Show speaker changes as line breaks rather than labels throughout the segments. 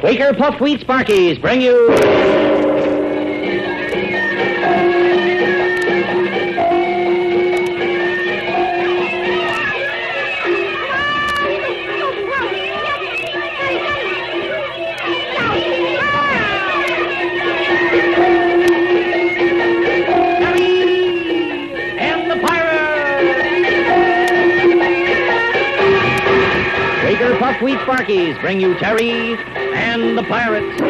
Quaker Puffed Wheat Sparkies bring you. And the Pirates! Quaker Puffed Wheat Sparkies bring you Terry and the Pirates.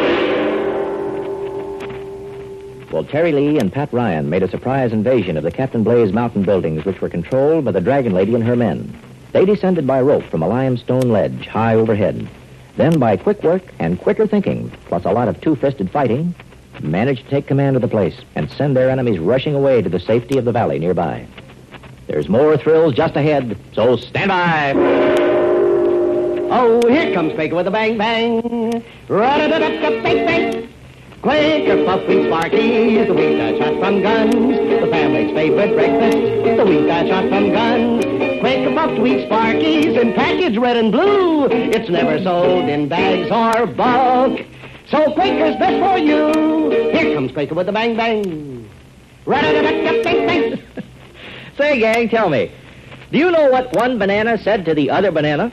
Well, Terry Lee and Pat Ryan made a surprise invasion of the Captain Blaze mountain buildings, which were controlled by the Dragon Lady and her men. They descended by rope from a limestone ledge high overhead. Then, by quick work and quicker thinking, plus a lot of two fisted fighting, managed to take command of the place and send their enemies rushing away to the safety of the valley nearby. There's more thrills just ahead, so stand by.
Oh, here comes Quaker with a bang bang. Run-a-da-da-da, bang bang. Quaker puff wheat sparkies, the wheat that shot from guns. The family's favorite breakfast, the wheat that shot from guns. Quaker puffed wheat sparkies in package red and blue. It's never sold in bags or bulk. So Quaker's best for you. Here comes Quaker with a bang bang. Run-a-da-da-da, bang bang.
Say, gang, tell me, do you know what one banana said to the other banana?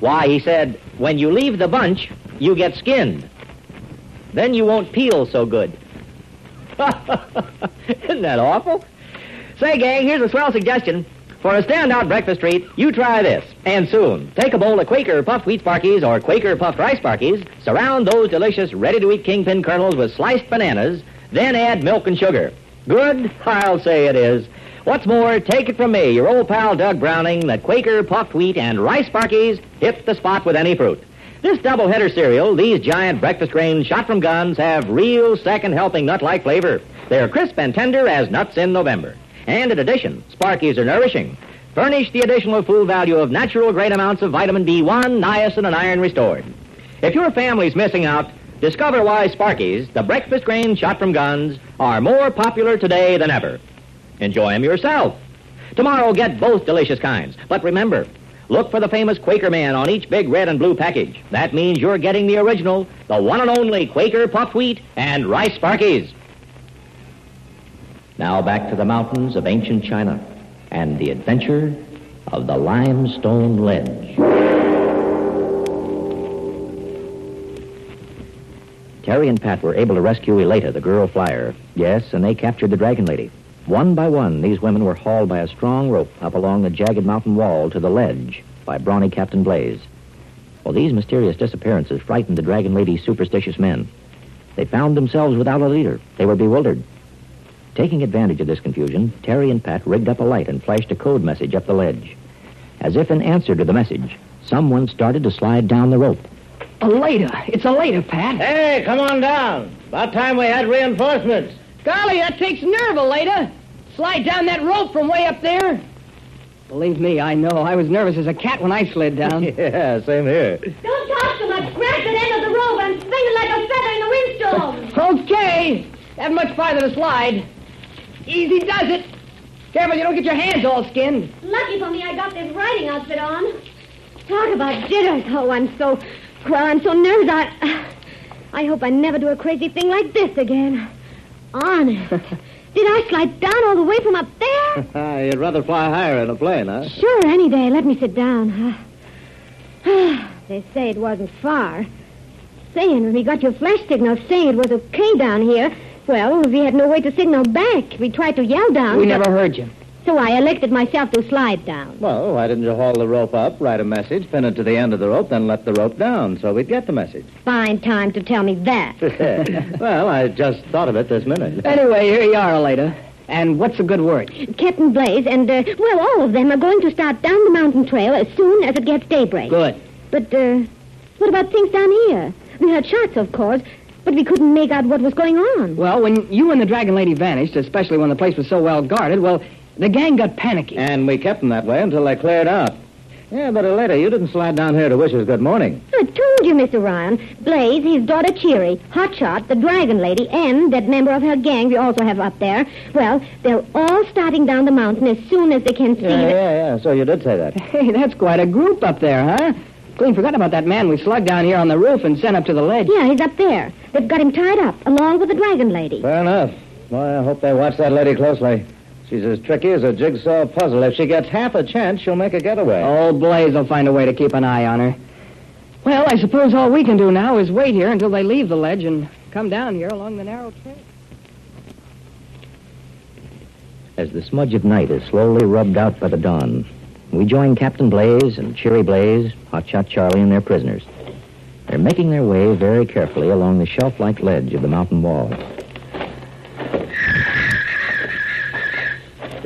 Why, he said, when you leave the bunch, you get skinned. Then you won't peel so good. Isn't that awful? Say, gang, here's a swell suggestion. For a standout breakfast treat, you try this. And soon, take a bowl of Quaker puffed wheat sparkies or Quaker puffed rice sparkies, surround those delicious ready-to-eat kingpin kernels with sliced bananas, then add milk and sugar. Good? I'll say it is. What's more, take it from me, your old pal Doug Browning, that Quaker puffed wheat and rice sparkies hit the spot with any fruit. This double-header cereal, these giant breakfast grains shot from guns, have real second helping nut-like flavor. They're crisp and tender as nuts in November. And in addition, Sparkies are nourishing. Furnish the additional food value of natural great amounts of vitamin B1, niacin, and iron restored. If your family's missing out, discover why Sparkies, the breakfast grain shot from guns, are more popular today than ever. Enjoy them yourself. Tomorrow, get both delicious kinds. But remember, look for the famous Quaker Man on each big red and blue package. That means you're getting the original, the one and only Quaker puffed wheat and rice Sparkies. Now back to the mountains of ancient China and the adventure of the limestone ledge. Terry and Pat were able to rescue Aleda, the girl flyer. Yes, and they captured the Dragon Lady. One by one, these women were hauled by a strong rope up along the jagged mountain wall to the ledge by brawny Captain Blaze. Well, these mysterious disappearances frightened the Dragon Lady's superstitious men. They found themselves without a leader. They were bewildered. Taking advantage of this confusion, Terry and Pat rigged up a light and flashed a code message up the ledge. As if in answer to the message, someone started to slide down the rope.
Aleda. It's Aleda, Pat.
Hey, come on down. About time we had reinforcements.
Golly, that takes nerve, Aleda. Slide down that rope from way up there. Believe me, I know. I was nervous as a cat when I slid down.
yeah, same here.
Don't talk so much. Grab the end of the rope and swing it like a feather in the windstorm.
okay. Haven't much farther to slide. Easy does it. Careful you don't get your hands all skinned.
Lucky for me, I got this riding outfit on. Talk about jitters. Oh, I'm so, well, I'm so nervous. I, I hope I never do a crazy thing like this again. Honest. Did I slide down all the way from up there?
You'd rather fly higher in a plane, huh?
Sure, any day. Let me sit down. they say it wasn't far. Saying when we got your flash signal saying it was okay down here, well, we had no way to signal back. We tried to yell down.
We
so-
never heard you.
So I elected myself to slide down.
Well, why didn't you haul the rope up, write a message, pin it to the end of the rope, then let the rope down so we'd get the message?
Fine time to tell me that.
well, I just thought of it this minute.
Anyway, here you are, Aleda. And what's a good word?
Captain Blaze and, uh, well, all of them are going to start down the mountain trail as soon as it gets daybreak.
Good.
But, uh, what about things down here? We heard shots, of course, but we couldn't make out what was going on.
Well, when you and the Dragon Lady vanished, especially when the place was so well guarded, well, the gang got panicky.
And we kept them that way until they cleared out. Yeah, but later you didn't slide down here to wish us good morning.
I told you, Mr. Ryan. Blaze, his daughter Cheery, Hotshot, the Dragon Lady, and that member of her gang we also have up there. Well, they're all starting down the mountain as soon as they can see
Yeah,
the-
yeah, yeah. So you did say that.
Hey, that's quite a group up there, huh?
Clean forgot about that man we slugged down here on the roof and sent up to the ledge.
Yeah, he's up there. They've got him tied up, along with the dragon lady.
Fair enough. Well, I hope they watch that lady closely. She's as tricky as a jigsaw puzzle. If she gets half a chance, she'll make a getaway.
Old Blaze will find a way to keep an eye on her. Well, I suppose all we can do now is wait here until they leave the ledge and come down here along the narrow trail.
As the smudge of night is slowly rubbed out by the dawn, we join Captain Blaze and Cheery Blaze, Hotshot Charlie, and their prisoners. They're making their way very carefully along the shelf-like ledge of the mountain wall.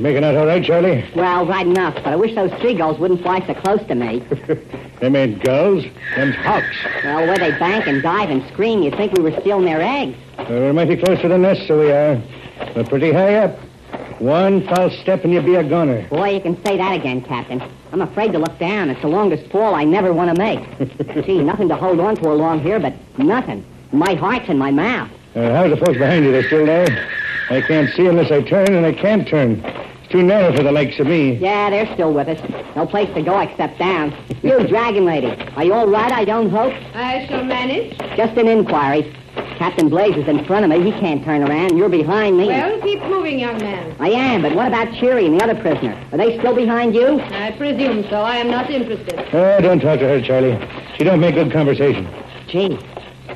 You making out all right, Charlie?
Well, right enough, but I wish those seagulls wouldn't fly so close to me.
Them ain't gulls. Them's hawks.
Well, where they bank and dive and scream, you'd think we were stealing their eggs.
We're mighty close to the nest, so we are. We're pretty high up. One false step and you'll be a goner.
Boy, you can say that again, Captain. I'm afraid to look down. It's the longest fall I never want to make. Gee, nothing to hold on to along here, but nothing. My heart's in my mouth.
Uh, how's the folks behind you? They're still there? I can't see unless I turn, and I can't turn. It's too narrow for the likes of me.
Yeah, they're still with us. No place to go except down. You, Dragon Lady, are you all right, I don't hope?
I shall manage.
Just an inquiry. Captain Blaze is in front of me. He can't turn around. You're behind me.
Well, keep moving, young man.
I am, but what about Cheery and the other prisoner? Are they still behind you?
I presume so. I am not interested.
Oh, don't talk to her, Charlie. She don't make good conversation.
Gee,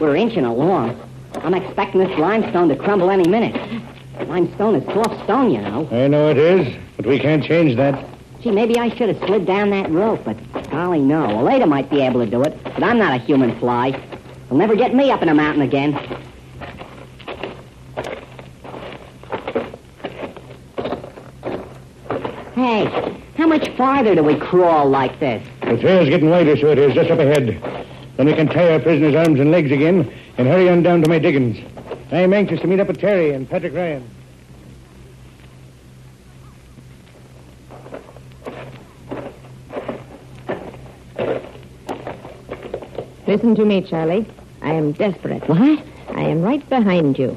we're inching along. I'm expecting this limestone to crumble any minute. Limestone is soft stone, you know.
I know it is, but we can't change that.
Gee, maybe I should have slid down that rope, but golly, no. Well, Ada might be able to do it, but I'm not a human fly. They'll never get me up in a mountain again. Hey, how much farther do we crawl like this?
The trail's getting wider, so it is, just up ahead. Then we can tie our prisoners' arms and legs again and hurry on down to my diggings. I'm anxious to meet up with Terry and Patrick Ryan.
Listen to me, Charlie. I am desperate.
What?
I am right behind you.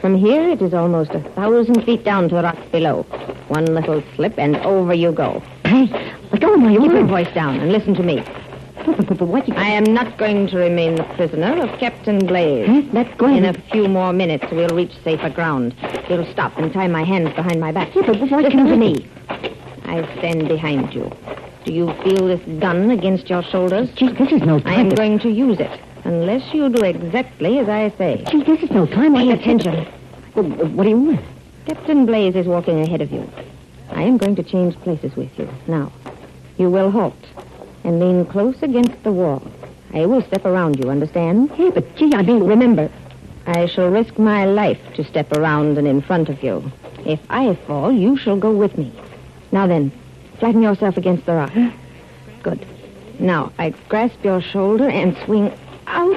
From here, it is almost a thousand feet down to the rocks below. One little slip, and over you go.
Hey, let go of my
Keep your voice down and listen to me. I am not going to remain the prisoner of Captain Blaze.
Huh? Let go
In a few more minutes, we'll reach safer ground. You'll stop and tie my hands behind my back.
Yeah, but
Listen
can I
to
do?
me. I stand behind you. Do you feel this gun against your shoulders?
Gee, this is no time.
I am
to-
going to use it, unless you do exactly as I say.
Gee, this is no time.
Pay attention.
Well, uh, what do you want?
Captain Blaze is walking ahead of you. I am going to change places with you. Now, you will halt and lean close against the wall. I will step around you, understand?
Hey, but gee, I mean...
Remember, I shall risk my life to step around and in front of you. If I fall, you shall go with me. Now then, flatten yourself against the rock. Good. Now, I grasp your shoulder and swing out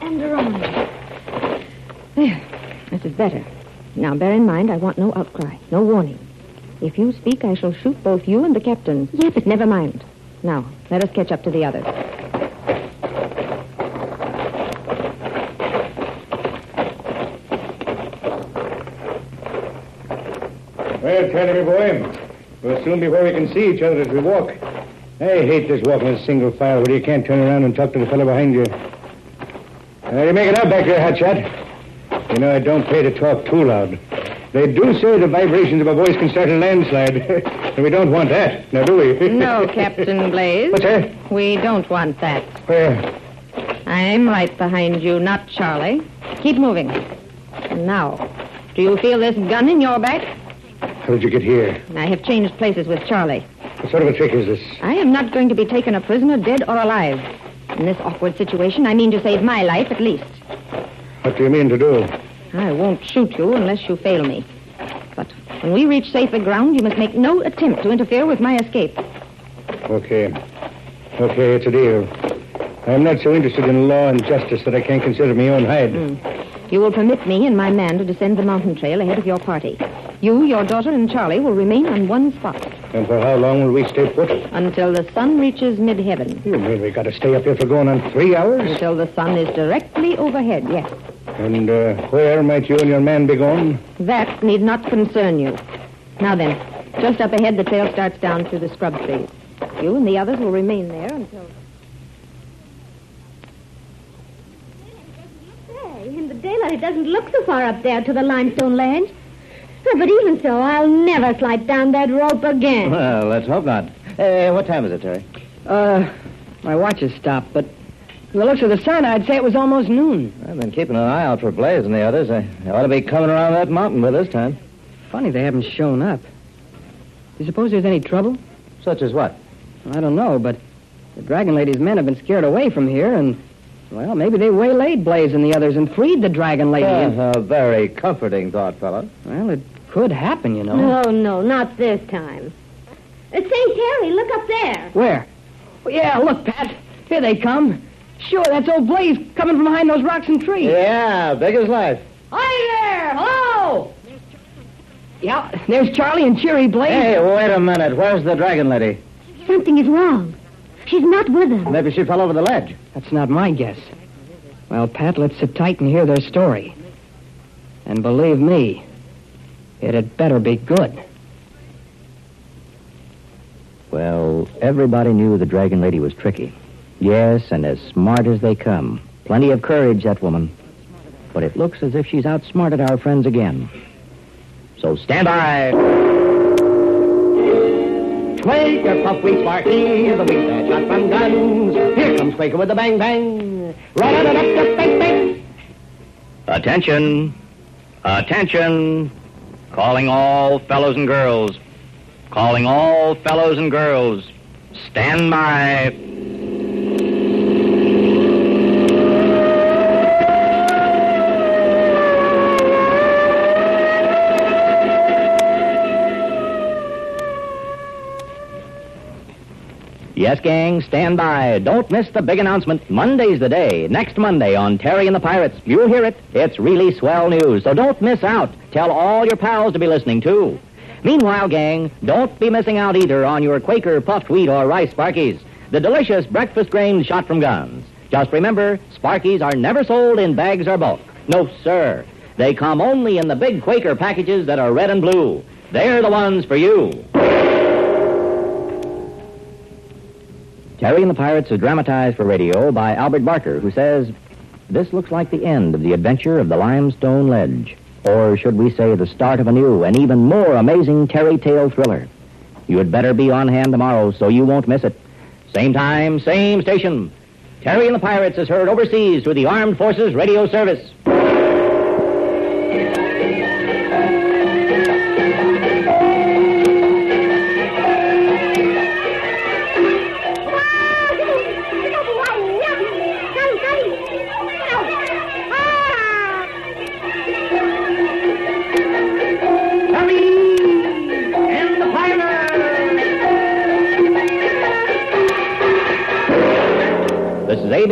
and around. There. This is better. Now, bear in mind, I want no outcry, no warning. If you speak, I shall shoot both you and the captain.
Yeah, but...
Never mind. Now, let us catch up to the others.
Well, Charlie, boy, we'll soon be where we can see each other as we walk. I hate this walking in a single file where you can't turn around and talk to the fellow behind you. Uh, you make it out back there, Hotshot. You know, I don't pay to talk too loud. They do say the vibrations of a voice can start a landslide. and we don't want that, now do we?
No, Captain Blaze.
What's that?
We don't want that.
Where?
I'm right behind you, not Charlie. Keep moving. Now, do you feel this gun in your back?
How did you get here?
I have changed places with Charlie.
What sort of a trick is this?
I am not going to be taken a prisoner, dead or alive. In this awkward situation, I mean to save my life at least.
What do you mean to do?
I won't shoot you unless you fail me. But when we reach safer ground, you must make no attempt to interfere with my escape.
Okay. Okay, it's a deal. I'm not so interested in law and justice that I can't consider my own hide. Hmm.
You will permit me and my man to descend the mountain trail ahead of your party. You, your daughter, and Charlie will remain on one spot
And for how long will we stay put?
until the sun reaches mid-heaven.
You mean we've got to stay up here for going on three hours?
Until the sun is directly overhead, yes.
And uh, where might you and your man be going?
That need not concern you. Now then, just up ahead, the trail starts down through the scrub trees. You and the others will remain there until.
Hey, in the daylight, it doesn't look so far up there to the limestone ledge. Oh, but even so, I'll never slide down that rope again.
Well, let's hope not. Hey, what time is it, Terry?
Uh, my watch has stopped, but from the looks of the sun, I'd say it was almost noon.
I've been keeping an eye out for Blaze and the others. They they ought to be coming around that mountain by this time.
Funny they haven't shown up. Do you suppose there's any trouble?
Such as what?
I don't know, but the Dragon Lady's men have been scared away from here, and, well, maybe they waylaid Blaze and the others and freed the Dragon Lady. and-
Uh, a very comforting thought, fellow.
well, it could happen, you know.
No, no, not this time. Uh, St. Terry, look up there.
Where? Oh, yeah, look, Pat. Here they come. Sure, that's old Blaze coming from behind those rocks and trees.
Yeah, big as life.
Hi there! Hello! Yeah, there's Charlie and Cheery Blaze.
Hey, wait a minute. Where's the Dragon Lady?
Something is wrong. She's not with us.
Maybe she fell over the ledge.
That's not my guess. Well, Pat, let's sit tight and hear their story. And believe me, it had better be good.
Well, everybody knew the Dragon Lady was tricky. Yes, and as smart as they come. Plenty of courage, that woman. But it looks as if she's outsmarted our friends again. So stand by.
Quaker, puff, wheat, sparky, the wheat that shot from guns. Here comes Quaker with the bang bang. Ra-da-da-da-da, bang bang.
Attention. Attention. Calling all fellows and girls. Calling all fellows and girls. Stand by. Yes, gang, stand by. Don't miss the big announcement. Monday's the day. Next Monday on Terry and the Pirates. You'll hear it. It's really swell news, so don't miss out. Tell all your pals to be listening, too. Meanwhile, gang, don't be missing out either on your Quaker puffed wheat or rice Sparkies. The delicious breakfast grains shot from guns. Just remember, Sparkies are never sold in bags or bulk. No, sir. They come only in the big Quaker packages that are red and blue. They're the ones for you. Terry and the Pirates is dramatized for radio by Albert Barker, who says, This looks like the end of the adventure of the Limestone Ledge. Or should we say the start of a new and even more amazing Terry tale thriller? You had better be on hand tomorrow so you won't miss it. Same time, same station. Terry and the Pirates is heard overseas through the Armed Forces Radio Service.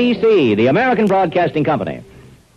ABC, the American Broadcasting Company.